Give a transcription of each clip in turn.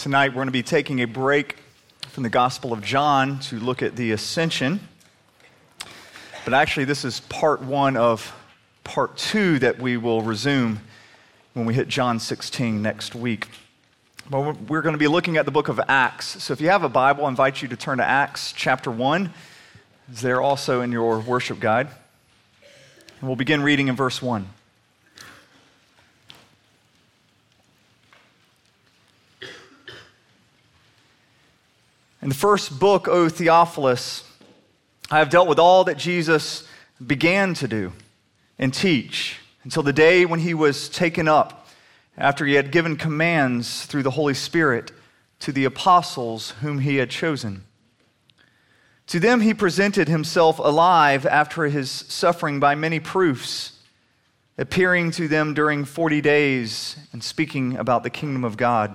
Tonight, we're going to be taking a break from the Gospel of John to look at the ascension. But actually, this is part one of part two that we will resume when we hit John 16 next week. But we're going to be looking at the book of Acts. So if you have a Bible, I invite you to turn to Acts chapter 1. It's there also in your worship guide. And we'll begin reading in verse 1. In the first book, O Theophilus, I have dealt with all that Jesus began to do and teach until the day when he was taken up after he had given commands through the Holy Spirit to the apostles whom he had chosen. To them he presented himself alive after his suffering by many proofs, appearing to them during 40 days and speaking about the kingdom of God.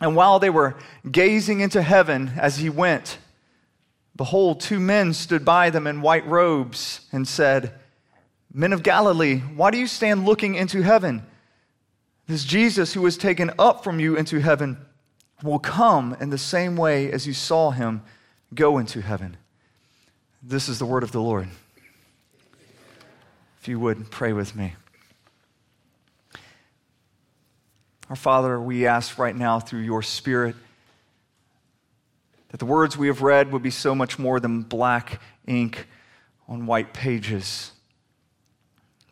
And while they were gazing into heaven as he went, behold, two men stood by them in white robes and said, Men of Galilee, why do you stand looking into heaven? This Jesus who was taken up from you into heaven will come in the same way as you saw him go into heaven. This is the word of the Lord. If you would pray with me. Our Father, we ask right now through your Spirit that the words we have read would be so much more than black ink on white pages,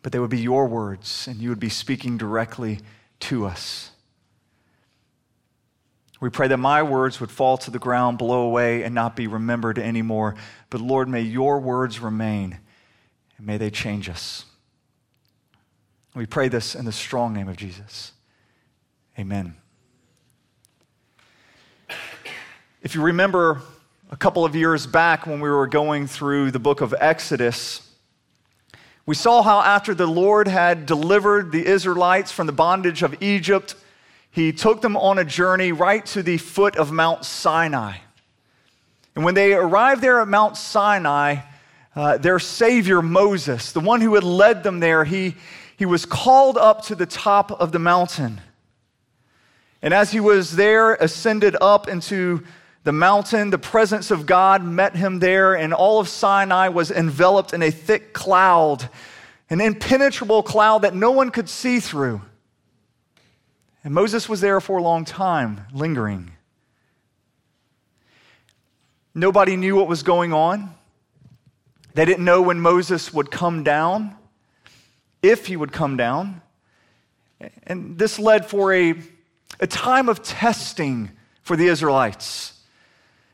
but they would be your words, and you would be speaking directly to us. We pray that my words would fall to the ground, blow away, and not be remembered anymore. But Lord, may your words remain, and may they change us. We pray this in the strong name of Jesus. Amen. If you remember a couple of years back when we were going through the book of Exodus, we saw how after the Lord had delivered the Israelites from the bondage of Egypt, he took them on a journey right to the foot of Mount Sinai. And when they arrived there at Mount Sinai, uh, their Savior Moses, the one who had led them there, he, he was called up to the top of the mountain. And as he was there, ascended up into the mountain, the presence of God met him there, and all of Sinai was enveloped in a thick cloud, an impenetrable cloud that no one could see through. And Moses was there for a long time, lingering. Nobody knew what was going on. They didn't know when Moses would come down, if he would come down. And this led for a a time of testing for the Israelites.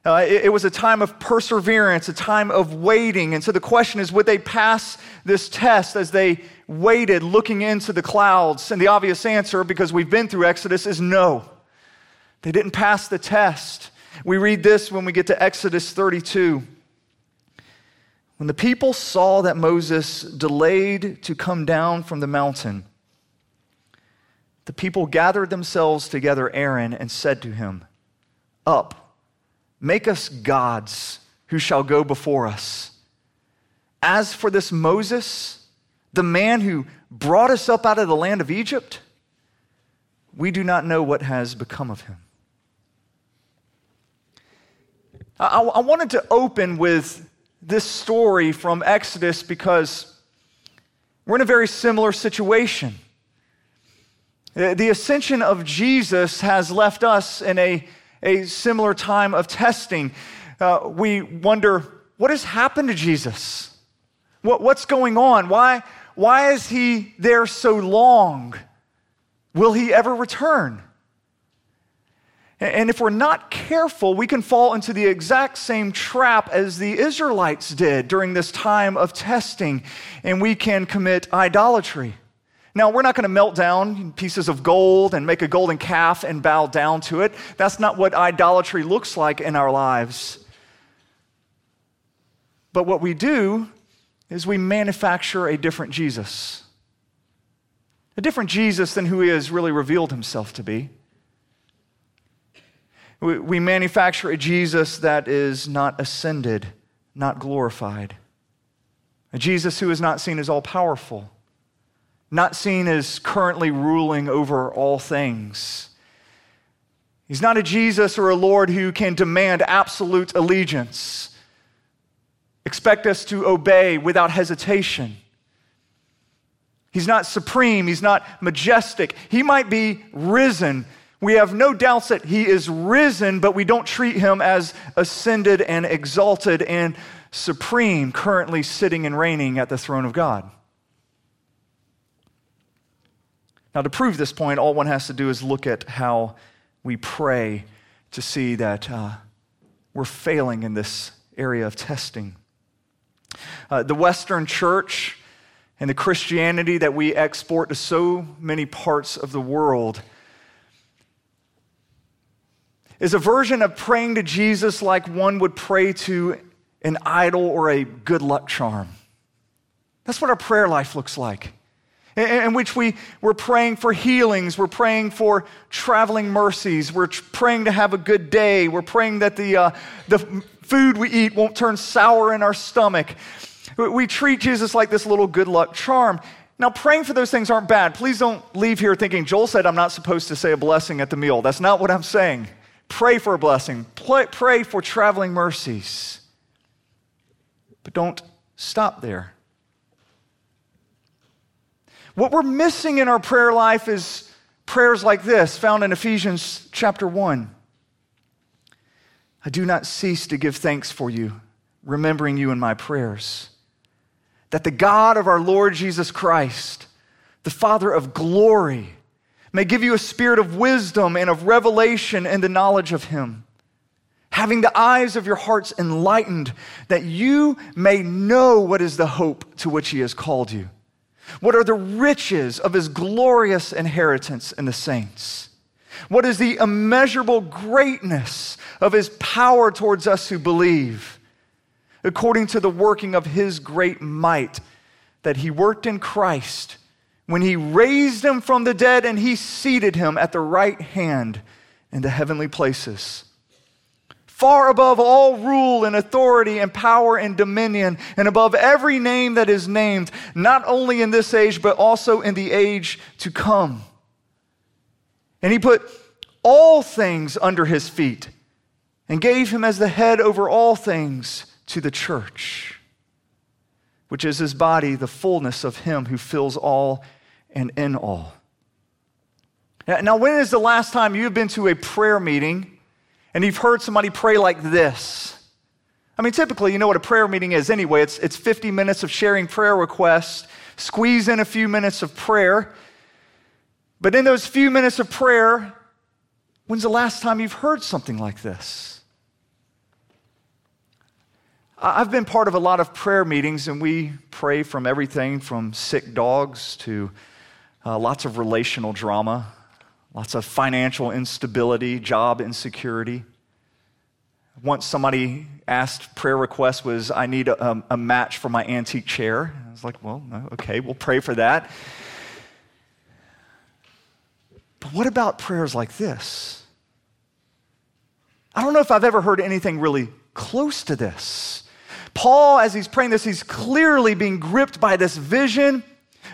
Uh, it, it, was a time of perseverance, a time of waiting. And so the question is would they pass this test as they waited, looking into the clouds? And the obvious answer, because we've been through Exodus, is no. They didn't pass the test. We read this when we get to Exodus 32. When the people saw that Moses delayed to come down from the mountain, the people gathered themselves together, Aaron, and said to him, Up, make us gods who shall go before us. As for this Moses, the man who brought us up out of the land of Egypt, we do not know what has become of him. I, I wanted to open with this story from Exodus because we're in a very similar situation. The ascension of Jesus has left us in a, a similar time of testing. uh, we wonder what has happened to Jesus? What, what's going on? Why, why is he there so long? Will he ever return? And if we're not careful, we can fall into the exact same trap as the Israelites did during this time of testing, and we can commit idolatry. Now, we're not going to melt down pieces of gold and make a golden calf and bow down to it. That's not what idolatry looks like in our lives. But what we do is we manufacture a different Jesus, a different Jesus than who he has really revealed himself to be. We manufacture a Jesus that is not ascended, not glorified. A Jesus who is not seen as all powerful, not seen as currently ruling over all things. He's not a Jesus or a Lord who can demand absolute allegiance, expect us to obey without hesitation. He's not supreme, he's not majestic. He might be risen we have no doubts that he is risen, but we don't treat him as ascended and exalted and supreme, currently sitting and reigning at the throne of God. Now, to prove this point, all one has to do is look at how we pray to see that uh, we're failing in this area of testing. Uh, the Western church and the Christianity that we export to so many parts of the world is a version of praying to Jesus like one would pray to an idol or a good luck charm. That's what our prayer life looks like. In, which we, we're praying for healings, we're praying for traveling mercies, we're praying to have a good day, we're praying that the, uh, the food we eat won't turn sour in our stomach. We treat Jesus like this little good luck charm. Now, praying for those things aren't bad. Please don't leave here thinking, Joel said I'm not supposed to say a blessing at the meal. That's not what I'm saying. Pray for a blessing, pray for traveling mercies. But don't stop there. What we're missing in our prayer life is prayers like this, found in Ephesians chapter 1. I do not cease to give thanks for you, remembering you in my prayers, that the God of our Lord Jesus Christ, the Father of glory, may give you a spirit of wisdom and of revelation and the knowledge of Him, having the eyes of your hearts enlightened, that you may know what is the hope to which He has called you. What are the riches of His glorious inheritance in the saints? What is the immeasurable greatness of His power towards us who believe? According to the working of His great might that He worked in Christ when he raised him from the dead and he seated him at the right hand in the heavenly places. Far above all rule and authority and power and dominion, and above every name that is named, not only in this age, but also in the age to come. And he put all things under his feet and gave him as the head over all things to the church which is his body, the fullness of him who fills all and in all. Now, when is the last time you've been to a prayer meeting and you've heard somebody pray like this? I mean, typically, you know what a prayer meeting is anyway. It's, it's 50 minutes of sharing prayer requests, squeeze in a few minutes of prayer. But in those few minutes of prayer, when's the last time you've heard something like this? I've been part of a lot of prayer meetings, and we pray from everything from sick dogs to uh, lots of relational drama, lots of financial instability, job insecurity. Once somebody asked, prayer request was, I need a, um, a match for my antique chair. I was like, well, okay, we'll pray for that. But what about prayers like this? I don't know if I've ever heard anything really close to this. Paul, as he's praying this, he's clearly being gripped by this vision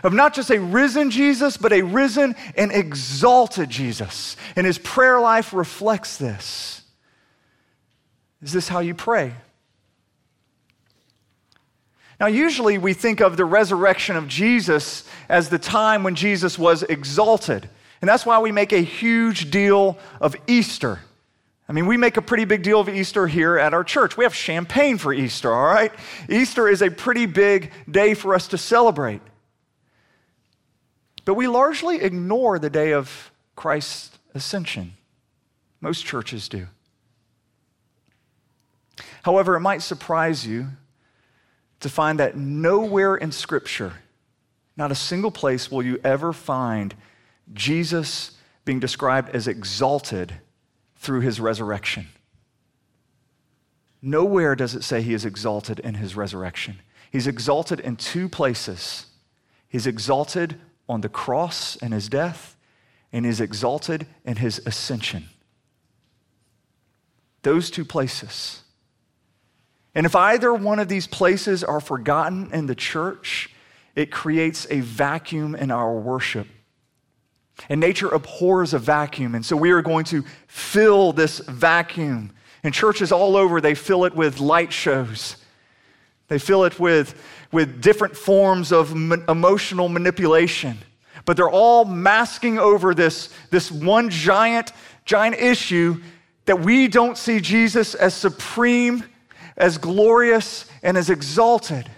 of not just a risen Jesus, but a risen and exalted Jesus. And his prayer life reflects this. Is this how you pray? Now, usually we think of the resurrection of Jesus as the time when Jesus was exalted. And that's why we make a huge deal of Easter. I mean, we make a pretty big deal of Easter here at our church. We have champagne for Easter, all right? Easter is a pretty big day for us to celebrate. But we largely ignore the day of Christ's ascension. Most churches do. However, it might surprise you to find that nowhere in Scripture, not a single place, will you ever find Jesus being described as exalted through his resurrection. Nowhere does it say he is exalted in his resurrection. He's exalted in two places. He's exalted on the cross and his death, and he's exalted in his ascension. Those two places. And if either one of these places are forgotten in the church, it creates a vacuum in our worship. And nature abhors a vacuum. And so we are going to fill this vacuum. In churches all over, they fill it with light shows. They fill it with, with different forms of emotional manipulation. But they're all masking over this, this one giant, giant issue that we don't see Jesus as supreme, as glorious, and as exalted.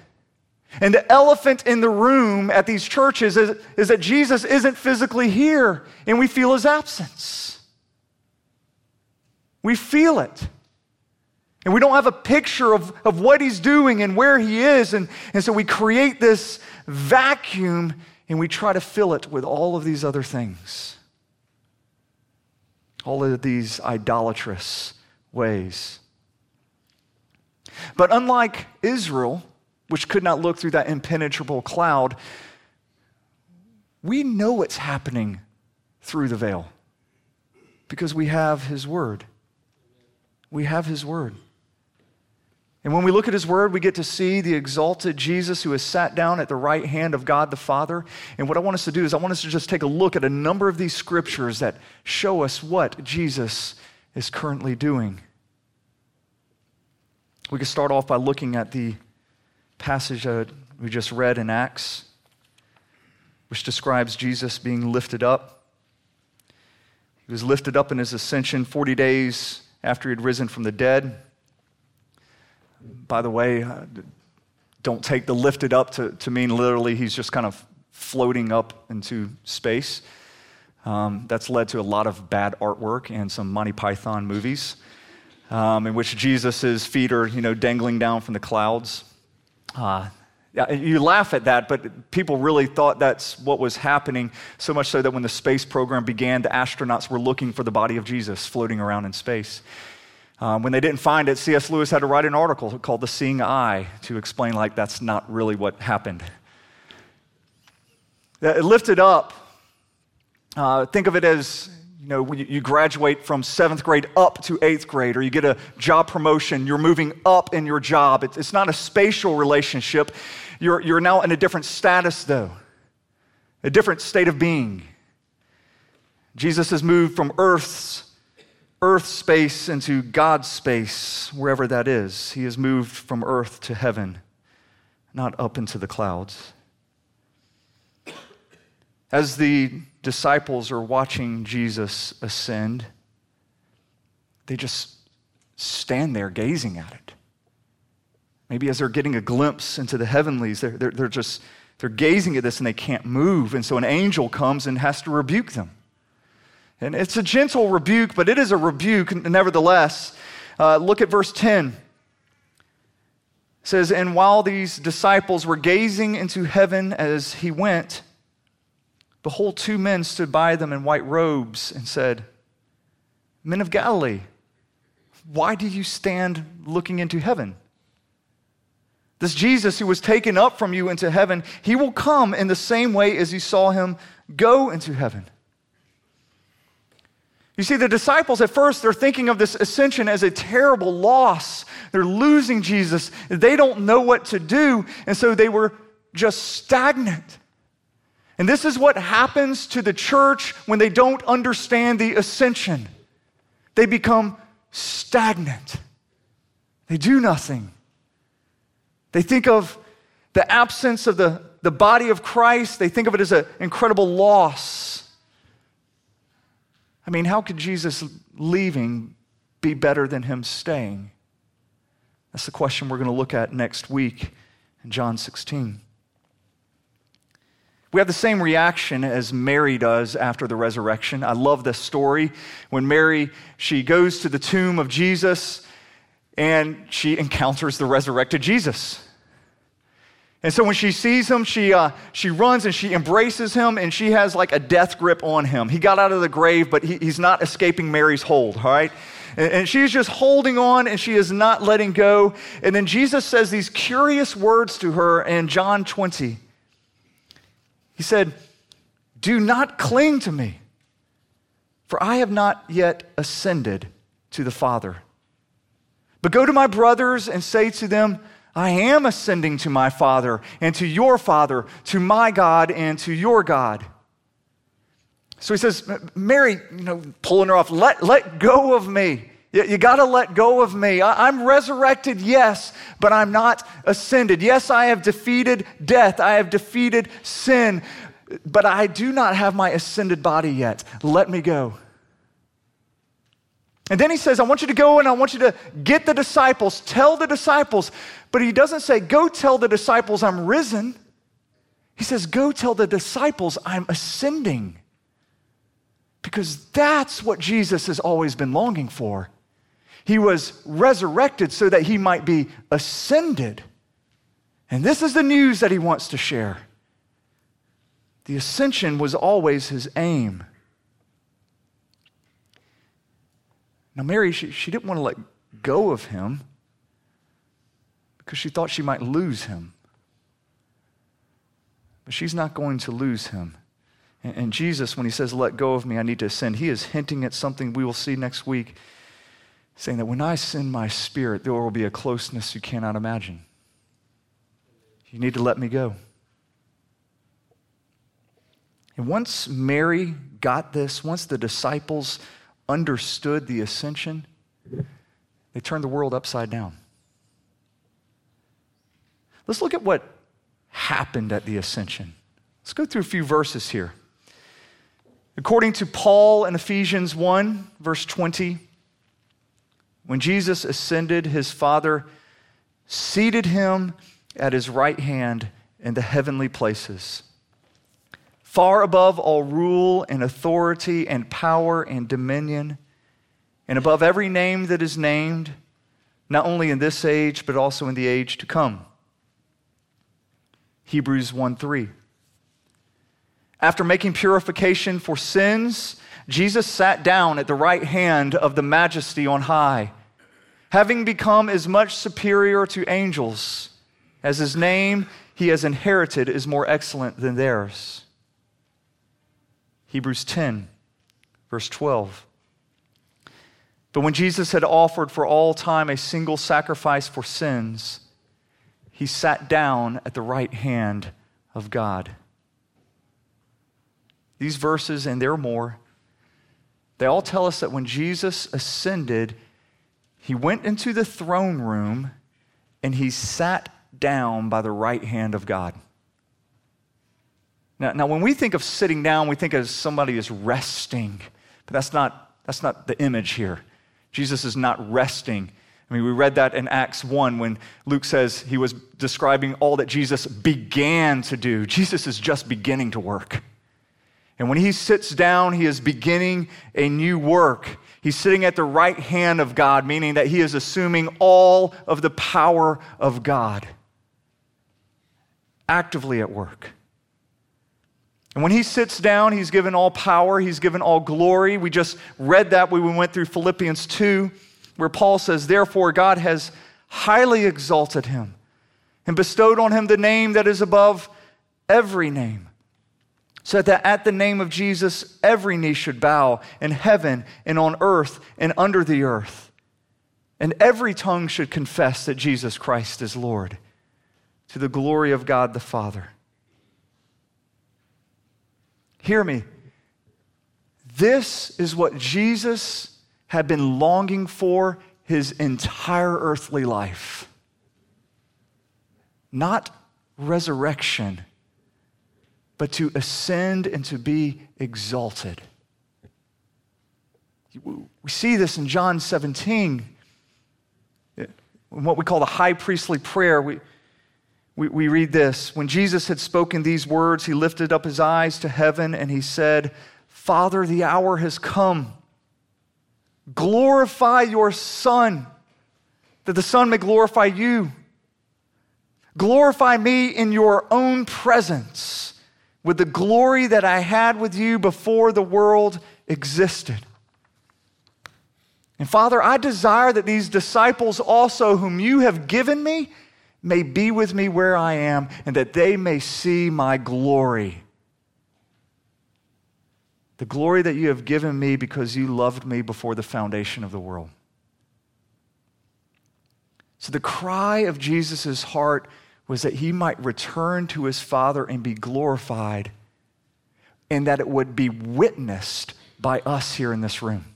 And the elephant in the room at these churches is, is that Jesus isn't physically here and we feel his absence. We feel it. And we don't have a picture of, of what he's doing and where he is. And, and so we create this vacuum and we try to fill it with all of these other things, all of these idolatrous ways. But unlike Israel, which could not look through that impenetrable cloud, we know what's happening through the veil because we have His Word. We have His Word. And when we look at His Word, we get to see the exalted Jesus who has sat down at the right hand of God the Father. And what I want us to do is, I want us to just take a look at a number of these scriptures that show us what Jesus is currently doing. We can start off by looking at the passage that we just read in Acts, which describes Jesus being lifted up. He was lifted up in his ascension 40 days after he had risen from the dead. By the way, uh, don't take the lifted up to, to mean literally he's just kind of floating up into space. Um, that's led to a lot of bad artwork and some Monty Python movies um, in which Jesus' feet are, you know, dangling down from the clouds. Uh, you laugh at that, but people really thought that's what was happening, so much so that when the space program began, the astronauts were looking for the body of Jesus floating around in space. Um, when they didn't find it, C.S. Lewis had to write an article called The Seeing Eye to explain, like, that's not really what happened. It lifted up. Uh, think of it as you know, when you graduate from seventh grade up to eighth grade, or you get a job promotion, you're moving up in your job. It's not a spatial relationship. You're, you're now in a different status, though, a different state of being. Jesus has moved from earth's earth space into God's space, wherever that is. He has moved from earth to heaven, not up into the clouds. As the disciples are watching Jesus ascend, they just stand there gazing at it. Maybe as they're getting a glimpse into the heavenlies, they're, they're, they're just they're gazing at this and they can't move. And so an angel comes and has to rebuke them. And it's a gentle rebuke, but it is a rebuke nevertheless. Uh, look at verse 10. It says, And while these disciples were gazing into heaven as he went, Behold, two men stood by them in white robes and said, Men of Galilee, why do you stand looking into heaven? This Jesus who was taken up from you into heaven, he will come in the same way as you saw him go into heaven. You see, the disciples at first, they're thinking of this ascension as a terrible loss. They're losing Jesus. They don't know what to do. And so they were just stagnant. And this is what happens to the church when they don't understand the ascension. They become stagnant, they do nothing. They think of the absence of the, the body of Christ, they think of it as an incredible loss. I mean, how could Jesus leaving be better than him staying? That's the question we're going to look at next week in John 16. We have the same reaction as Mary does after the resurrection. I love this story. When Mary, she goes to the tomb of Jesus and she encounters the resurrected Jesus. And so when she sees him, she, uh, she runs and she embraces him and she has like a death grip on him. He got out of the grave, but he, he's not escaping Mary's hold, all right? And, and she's just holding on and she is not letting go. And then Jesus says these curious words to her in John 20. He said, Do not cling to me, for I have not yet ascended to the Father. But go to my brothers and say to them, I am ascending to my Father and to your Father, to my God and to your God. So he says, Mary, you know, pulling her off, let, let go of me. You, you got to let go of me. I, I'm resurrected, yes, but I'm not ascended. Yes, I have defeated death, I have defeated sin, but I do not have my ascended body yet. Let me go. And then he says, I want you to go and I want you to get the disciples, tell the disciples. But he doesn't say, Go tell the disciples I'm risen. He says, Go tell the disciples I'm ascending. Because that's what Jesus has always been longing for. He was resurrected so that he might be ascended. And this is the news that he wants to share. The ascension was always his aim. Now, Mary, she, she didn't want to let go of him because she thought she might lose him. But she's not going to lose him. And, Jesus, when he says, Let go of me, I need to ascend, he is hinting at something we will see next week, saying that when I send my spirit, there will be a closeness you cannot imagine. You need to let me go. And once Mary got this, once the disciples understood the ascension, they turned the world upside down. Let's look at what happened at the ascension. Let's go through a few verses here. According to Paul in Ephesians 1, verse 20, when Jesus ascended, his Father seated him at his right hand in the heavenly places far above all rule and authority and power and dominion, and above every name that is named, not only in this age, but also in the age to come. Hebrews 1 3. After making purification for sins, Jesus sat down at the right hand of the majesty on high, having become as much superior to angels as his name he has inherited is more excellent than theirs. Hebrews 10, verse 12. But when Jesus had offered for all time a single sacrifice for sins, he sat down at the right hand of God. These verses, and there are more, they all tell us that when Jesus ascended, he went into the throne room and he sat down by the right hand of God. Now, now, when we think of sitting down, we think of somebody is resting, but that's not, that's not the image here. Jesus is not resting. I mean, we read that in Acts 1 when Luke says he was describing all that Jesus began to do. Jesus is just beginning to work. And when he sits down, he is beginning a new work. He's sitting at the right hand of God, meaning that he is assuming all of the power of God, actively at work. And when he sits down, he's given all power, he's given all glory. We just read that when we went through Philippians 2, where Paul says, Therefore, God has highly exalted him and bestowed on him the name that is above every name. So that at the name of Jesus, every knee should bow in heaven and on earth and under the earth. And every tongue should confess that Jesus Christ is Lord to the glory of God the Father. Hear me. This is what Jesus had been longing for his entire earthly life. Not resurrection, but to ascend and to be exalted. We see this in John 17, in what we call the high priestly prayer. We, we, we read this When Jesus had spoken these words, he lifted up his eyes to heaven and he said, Father, the hour has come. Glorify your Son, that the Son may glorify you. Glorify me in your own presence with the glory that I had with you before the world existed. And Father, I desire that these disciples also, whom you have given me, may be with me where I am, and that they may see my glory. The glory that you have given me because you loved me before the foundation of the world. So, the cry of Jesus' heart was that he might return to his Father and be glorified, and that it would be witnessed by us here in this room.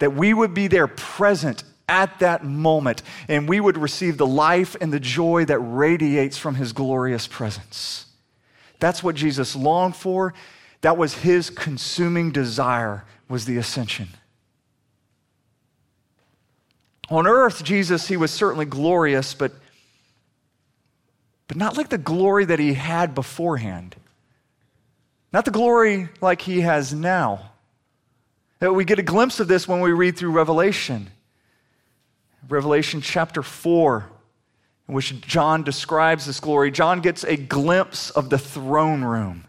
That we would be there present at that moment, and we would receive the life and the joy that radiates from his glorious presence. That's what Jesus longed for. That was his consuming desire was the ascension. On earth, Jesus, he was certainly glorious, but, but not like the glory that he had beforehand. Not the glory like he has now. Uh, we get a glimpse of this when we read through Revelation. Revelation chapter 4, in which John describes this glory. John gets a glimpse of the throne room.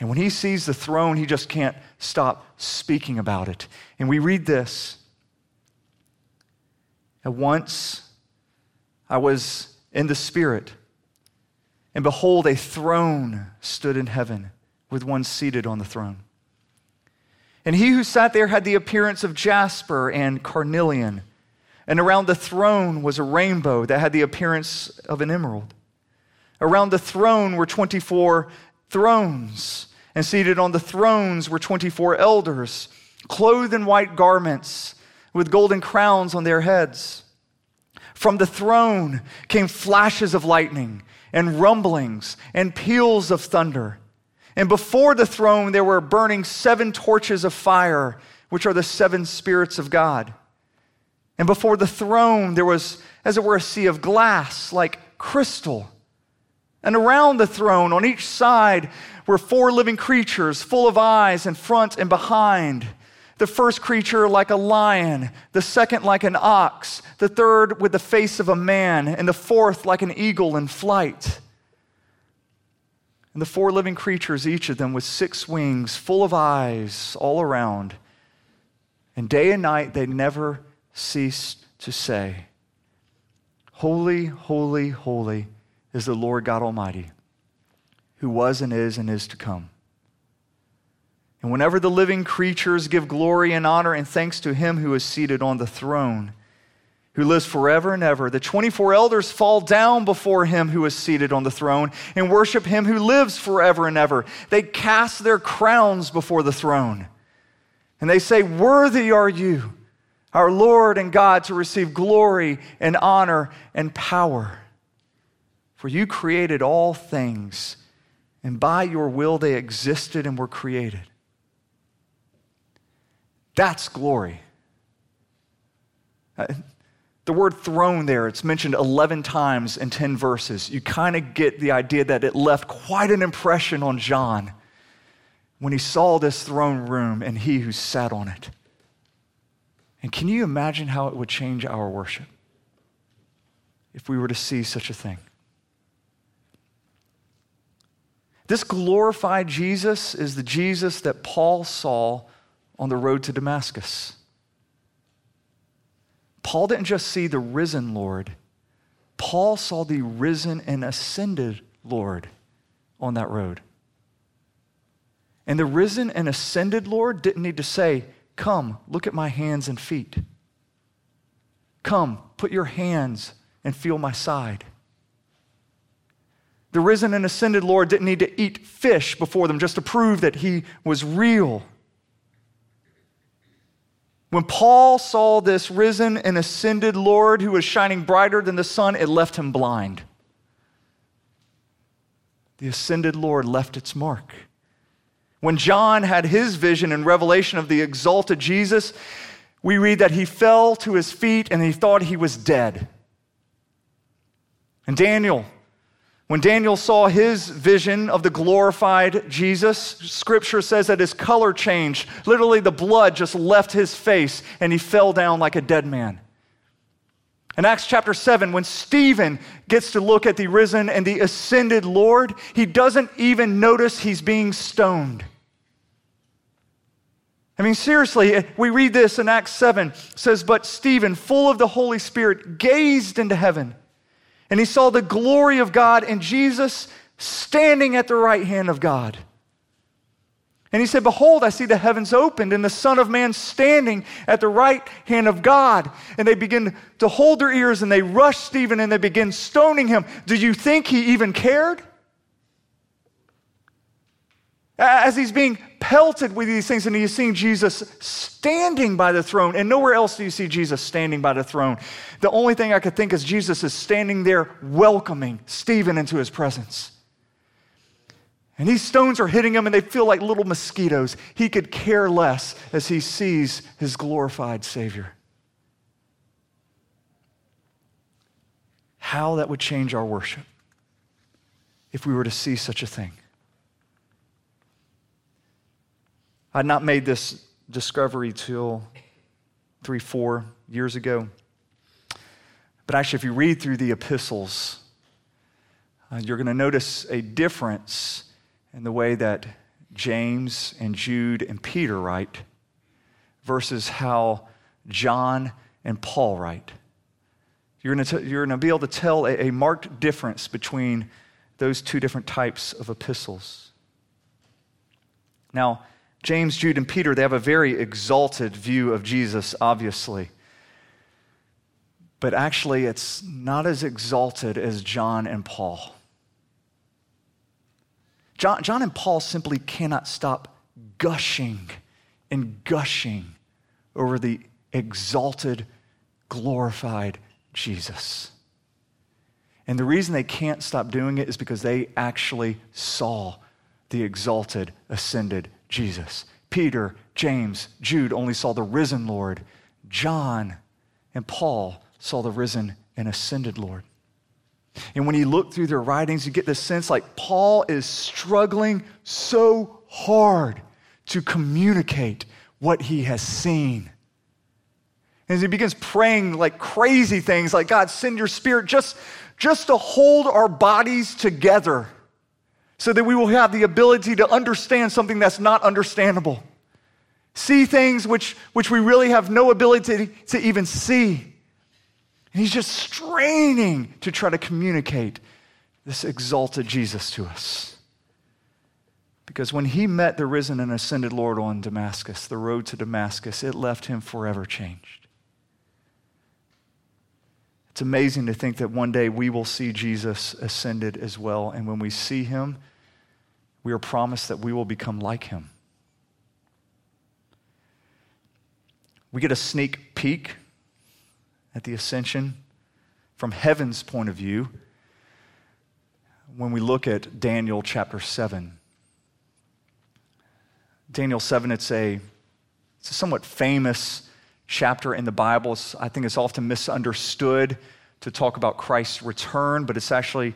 And when he sees the throne, he just can't stop speaking about it. And we read this. At once I was in the Spirit, and behold, a throne stood in heaven with one seated on the throne. And he who sat there had the appearance of jasper and carnelian. And around the throne was a rainbow that had the appearance of an emerald. Around the throne were 24 thrones, and seated on the thrones were 24 elders, clothed in white garments, with golden crowns on their heads. From the throne came flashes of lightning, and rumblings, and peals of thunder. And before the throne, there were burning seven torches of fire, which are the seven spirits of God. And before the throne, there was, as it were, a sea of glass like crystal. And around the throne, on each side, were four living creatures, full of eyes in front and behind. The first creature like a lion, the second like an ox, the third with the face of a man, and the fourth like an eagle in flight. And the four living creatures, each of them with six wings, full of eyes all around. And day and night they never ceased to say, Holy, holy, holy is the Lord God Almighty, who was and is and is to come. And whenever the living creatures give glory and honor and thanks to him who is seated on the throne, who lives forever and ever. The 24 elders fall down before him who is seated on the throne and worship him who lives forever and ever. They cast their crowns before the throne and they say, Worthy are you, our Lord and God, to receive glory and honor and power. For you created all things, and by your will they existed and were created. That's glory. Uh, the word throne there, it's mentioned 11 times in 10 verses. You kind of get the idea that it left quite an impression on John when he saw this throne room and he who sat on it. And can you imagine how it would change our worship if we were to see such a thing? This glorified Jesus is the Jesus that Paul saw on the road to Damascus. Paul didn't just see the risen Lord, Paul saw the risen and ascended Lord on that road. And the risen and ascended Lord didn't need to say, Come, look at my hands and feet. Come, put your hands and feel my side. The risen and ascended Lord didn't need to eat fish before them just to prove that he was real. When Paul saw this risen and ascended Lord who was shining brighter than the sun, it left him blind. The ascended Lord left its mark. When John had his vision and revelation of the exalted Jesus, we read that he fell to his feet and he thought he was dead. And Daniel, when Daniel saw his vision of the glorified Jesus, scripture says that his color changed. Literally, the blood just left his face and he fell down like a dead man. In Acts chapter 7, when Stephen gets to look at the risen and the ascended Lord, he doesn't even notice he's being stoned. I mean, seriously, we read this in Acts 7 says, But Stephen, full of the Holy Spirit, gazed into heaven and he saw the glory of God and Jesus standing at the right hand of God. And he said, Behold, I see the heavens opened and the Son of Man standing at the right hand of God. And they begin to hold their ears and they rush Stephen and they begin stoning him. Do you think he even cared? As he's being pelted with these things, and he's seeing Jesus standing by the throne, and nowhere else do you see Jesus standing by the throne. The only thing I could think is Jesus is standing there welcoming Stephen into his presence. And these stones are hitting him, and they feel like little mosquitoes. He could care less as he sees his glorified Savior. How that would change our worship if we were to see such a thing. I'd not made this discovery till three, four years ago. But actually, if you read through the epistles, uh, you're going to notice a difference in the way that James and Jude and Peter write versus how John and Paul write. You're going to, you're going to be able to tell a, a marked difference between those two different types of epistles. Now, James, Jude, and Peter, they have a very exalted view of Jesus, obviously. But actually, it's not as exalted as John and Paul. John, John and Paul simply cannot stop gushing and gushing over the exalted, glorified Jesus. And the reason they can't stop doing it is because they actually saw the exalted, ascended Jesus. Peter, James, Jude only saw the risen Lord. John and Paul saw the risen and ascended Lord. And when you look through their writings, you get the sense like Paul is struggling so hard to communicate what he has seen. As he begins praying like crazy things, like, God, send your spirit just, just to hold our bodies together so that we will have the ability to understand something that's not understandable. See things which, which we really have no ability to, to even see. And he's just straining to try to communicate this exalted Jesus to us. Because when he met the risen and ascended Lord on Damascus, the road to Damascus, it left him forever changed. It's amazing to think that one day we will see Jesus ascended as well. And when we see him, we are promised that we will become like him. We get a sneak peek at the ascension from heaven's point of view when we look at Daniel chapter 7. Daniel 7, it's a, it's a somewhat famous chapter in the Bible. It's, I think it's often misunderstood to talk about Christ's return, but it's actually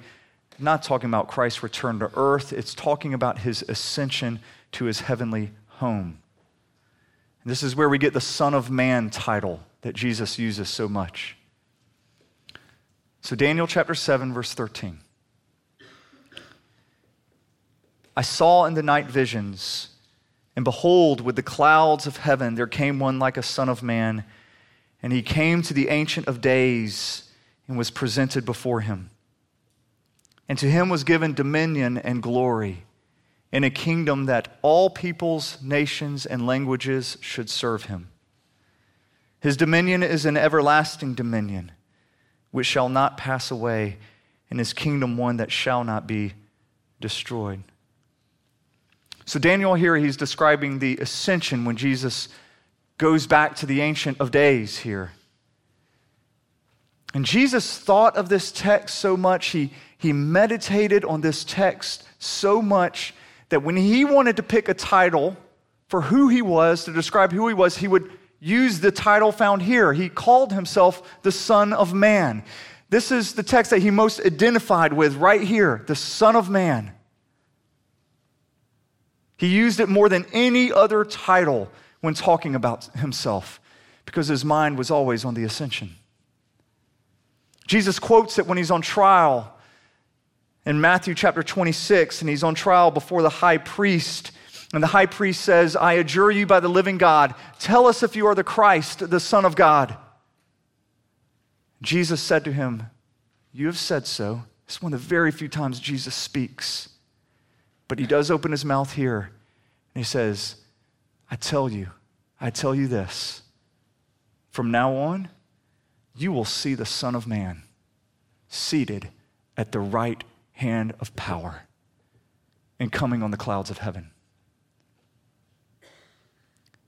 not talking about Christ's return to earth, it's talking about his ascension to his heavenly home. And this is where we get the Son of Man title that Jesus uses so much. So, Daniel chapter 7, verse 13. I saw in the night visions, and behold, with the clouds of heaven there came one like a Son of Man, and he came to the Ancient of Days and was presented before him. And to him was given dominion and glory in a kingdom that all peoples, nations, and languages should serve him. His dominion is an everlasting dominion which shall not pass away, and his kingdom one that shall not be destroyed. So, Daniel here, he's describing the ascension when Jesus goes back to the Ancient of Days here. And Jesus thought of this text so much, he, he meditated on this text so much that when he wanted to pick a title for who he was, to describe who he was, he would use the title found here. He called himself the Son of Man. This is the text that he most identified with right here the Son of Man. He used it more than any other title when talking about himself because his mind was always on the ascension. Jesus quotes it when he's on trial in Matthew chapter 26, and he's on trial before the high priest. And the high priest says, I adjure you by the living God, tell us if you are the Christ, the Son of God. Jesus said to him, You have said so. It's one of the very few times Jesus speaks. But he does open his mouth here, and he says, I tell you, I tell you this. From now on, you will see the Son of Man seated at the right hand of power and coming on the clouds of heaven.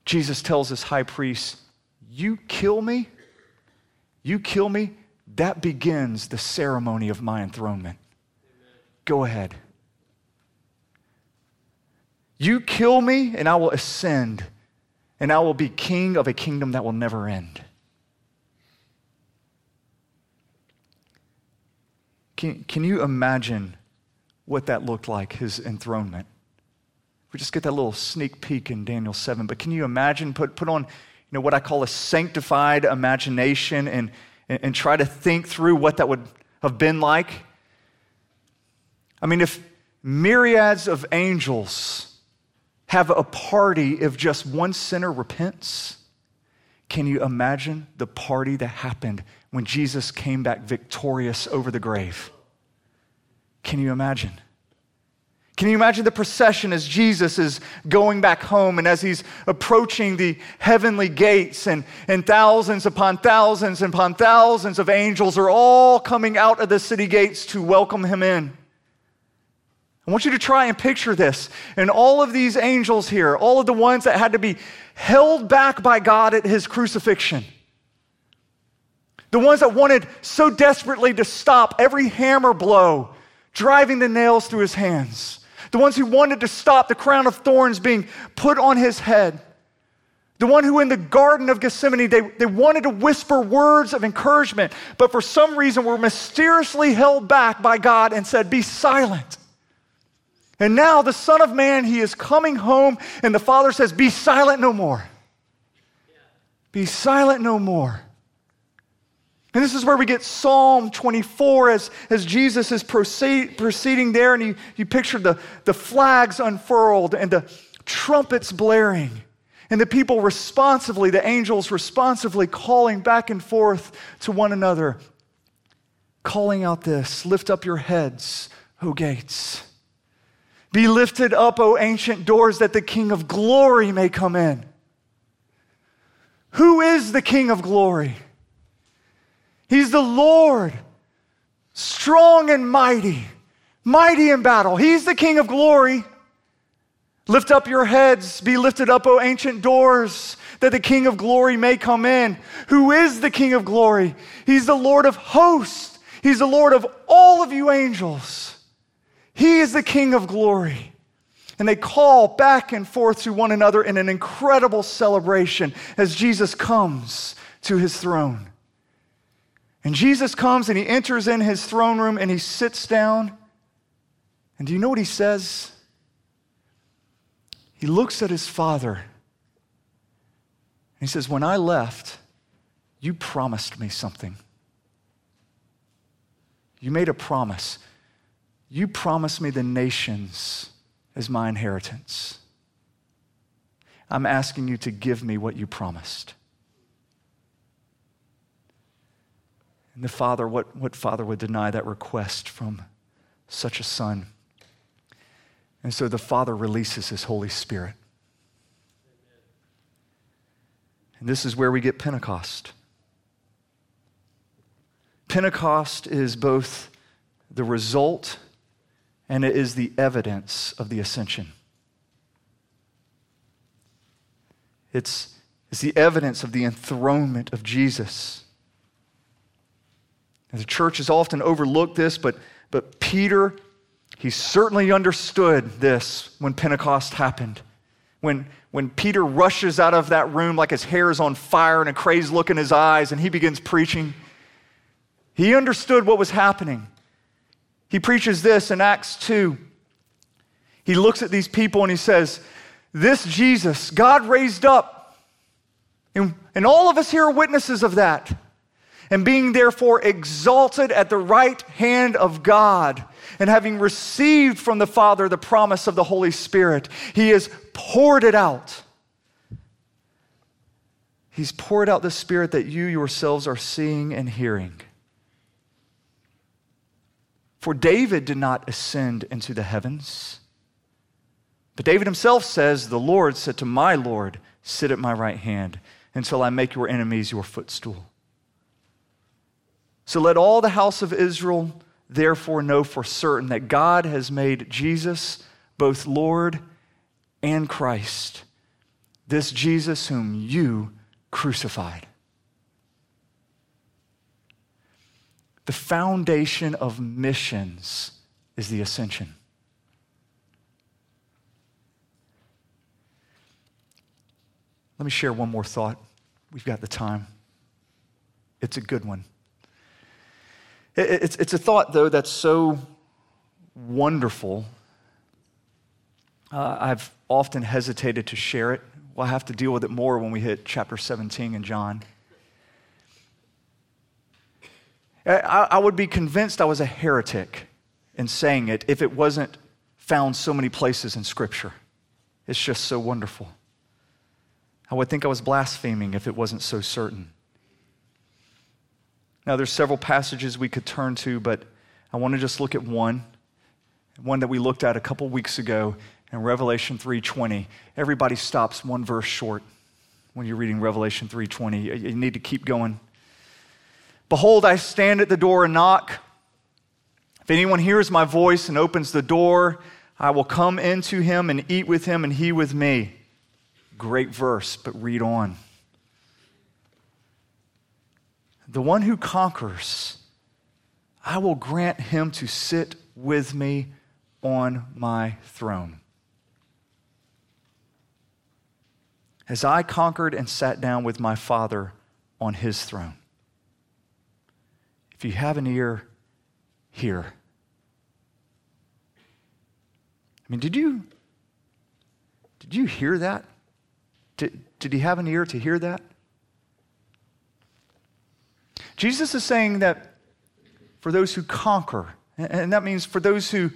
Jesus tells this high priest, You kill me, you kill me, that begins the ceremony of my enthronement. Go ahead. You kill me, and I will ascend, and I will be king of a kingdom that will never end. Can, can you imagine what that looked like, his enthronement? We just get that little sneak peek in Daniel 7, but can you imagine, put, put on you know, what I call a sanctified imagination and, and, and try to think through what that would have been like? I mean, if myriads of angels have a party if just one sinner repents, can you imagine the party that happened when Jesus came back victorious over the grave? Can you imagine? Can you imagine the procession as Jesus is going back home and as he's approaching the heavenly gates and, and thousands upon thousands upon thousands of angels are all coming out of the city gates to welcome him in? I want you to try and picture this. And all of these angels here, all of the ones that had to be held back by God at his crucifixion, the ones that wanted so desperately to stop every hammer blow driving the nails through his hands, the ones who wanted to stop the crown of thorns being put on his head. The one who in the Garden of Gethsemane, they, they wanted to whisper words of encouragement, but for some reason were mysteriously held back by God and said, Be silent. And now the Son of Man, he is coming home, and the Father says, Be silent no more. Be silent no more. And this is where we get Psalm 24 as, as Jesus is proceed, proceeding there, and you, you picture the, the flags unfurled and the trumpets blaring, and the people responsively, the angels responsively calling back and forth to one another, calling out this Lift up your heads, O gates. Be lifted up, O ancient doors, that the King of glory may come in. Who is the King of glory? He's the Lord, strong and mighty, mighty in battle. He's the King of glory. Lift up your heads, be lifted up, O ancient doors, that the King of glory may come in. Who is the King of glory? He's the Lord of hosts, He's the Lord of all of you angels. He is the King of glory. And they call back and forth to one another in an incredible celebration as Jesus comes to his throne. And Jesus comes and he enters in his throne room and he sits down. And do you know what he says? He looks at his father and he says, When I left, you promised me something. You made a promise. You promised me the nations as my inheritance. I'm asking you to give me what you promised. And the father, what, what father would deny that request from such a son? And so the Father releases His Holy Spirit. And this is where we get Pentecost. Pentecost is both the result and it is the evidence of the ascension. It's, it's the evidence of the enthronement of Jesus. The church has often overlooked this, but, but Peter He certainly understood this when Pentecost happened. When, when Peter rushes out of that room like his hair is on fire and a crazed look in his eyes and he begins preaching, he understood what was happening. He preaches this in Acts 2. He looks at these people and he says, This Jesus, God raised up. And, and all of us here are witnesses of that. And being therefore exalted at the right hand of God, and having received from the Father the promise of the Holy Spirit, he has poured it out. He's poured out the Spirit that you yourselves are seeing and hearing. For David did not ascend into the heavens. But David himself says, The Lord said to my Lord, Sit at my right hand until I make your enemies your footstool. So let all the house of Israel therefore know for certain that God has made Jesus both Lord and Christ, this Jesus whom you crucified. The foundation of missions is the ascension. Let me share one more thought. We've got the time. It's a good one. It's, it's a thought, though, that's so wonderful. Uh, I've often hesitated to share it. We'll have to deal with it more when we hit chapter 17 in John. I, I would be convinced I was a heretic in saying it if it wasn't found so many places in Scripture. It's just so wonderful. I would think I was blaspheming if it wasn't so certain. Now, there's several passages we could turn to, but I want to just look at one, one that we looked at a couple weeks ago in Revelation 3:20. Everybody stops one verse short when you're reading Revelation 3:20. You need to keep going. Behold, I stand at the door and knock. If anyone hears my voice and opens the door, I will come into him and eat with him and he with me. Great verse, but read on. The one who conquers, I will grant him to sit with me on my throne. As I conquered and sat down with my Father on his throne. If you have an ear, hear. I mean, did you did you hear that? Did, did he have an ear to hear that? Jesus is saying that for those who conquer, and that means for those who,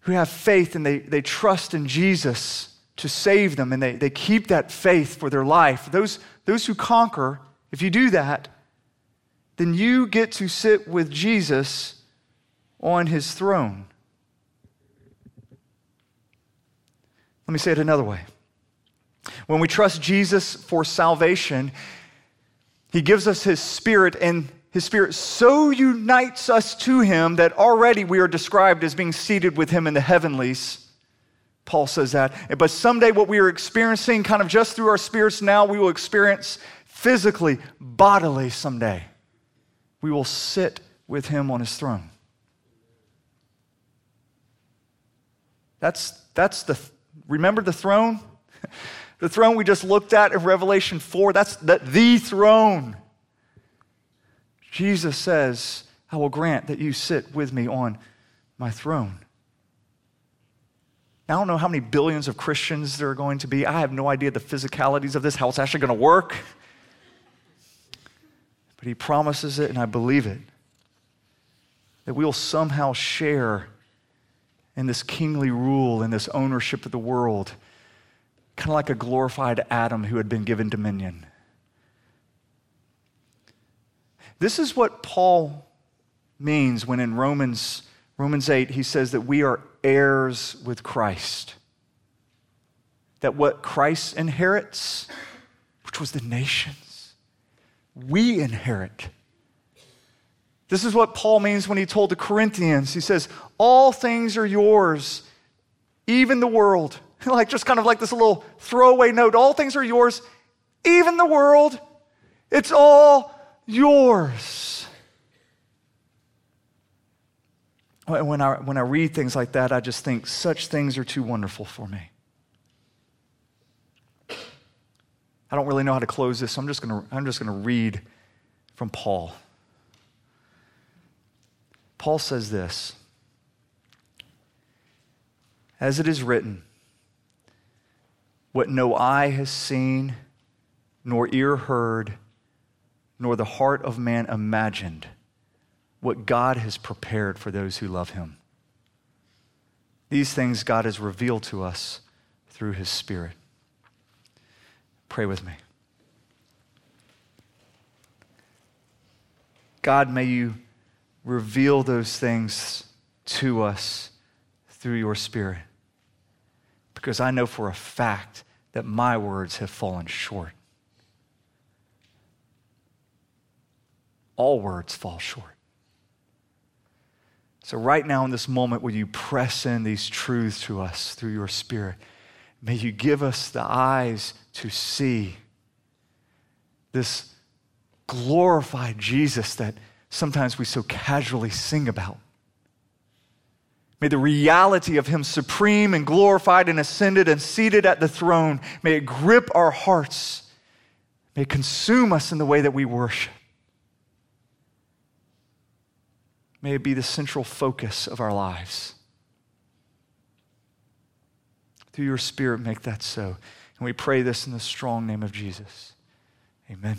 who have faith and they, they trust in Jesus to save them and they, they keep that faith for their life, those, those who conquer, if you do that, then you get to sit with Jesus on his throne. Let me say it another way. When we trust Jesus for salvation, he gives us his spirit, and his spirit so unites us to him that already we are described as being seated with him in the heavenlies. Paul says that. But someday, what we are experiencing, kind of just through our spirits now, we will experience physically, bodily someday we will sit with him on his throne. That's, that's the, remember the throne? the throne we just looked at in Revelation 4, that's the, the throne. Jesus says, I will grant that you sit with me on my throne. Now, I don't know how many billions of Christians there are going to be. I have no idea the physicalities of this, how it's actually going to work. But he promises it, and I believe it. That we will somehow share in this kingly rule and this ownership of the world, kind of like a glorified Adam who had been given dominion. This is what Paul means when in Romans, Romans 8 he says that we are heirs with Christ. That what Christ inherits, which was the nations, we inherit. This is what Paul means when he told the Corinthians. He says, All things are yours, even the world. like just kind of like this little throwaway note. All things are yours, even the world. It's all yours. When I, when I read things like that, I just think such things are too wonderful for me. I don't really know how to close this, so I'm just going to I'm just going to read from Paul. Paul says this As it is written, what no eye has seen, nor ear heard, nor the heart of man imagined, what God has prepared for those who love him. These things God has revealed to us through his Spirit. Pray with me. God, may you reveal those things to us through your Spirit. Because I know for a fact that my words have fallen short. All words fall short. So, right now, in this moment, will you press in these truths to us through your Spirit? May you give us the eyes to see this glorified Jesus that sometimes we so casually sing about. May the reality of Him supreme and glorified and ascended and seated at the throne, may it grip our hearts. May it consume us in the way that we worship. May it be the central focus of our lives. Through your Spirit, make that so. And we pray this in the strong name of Jesus. Amen.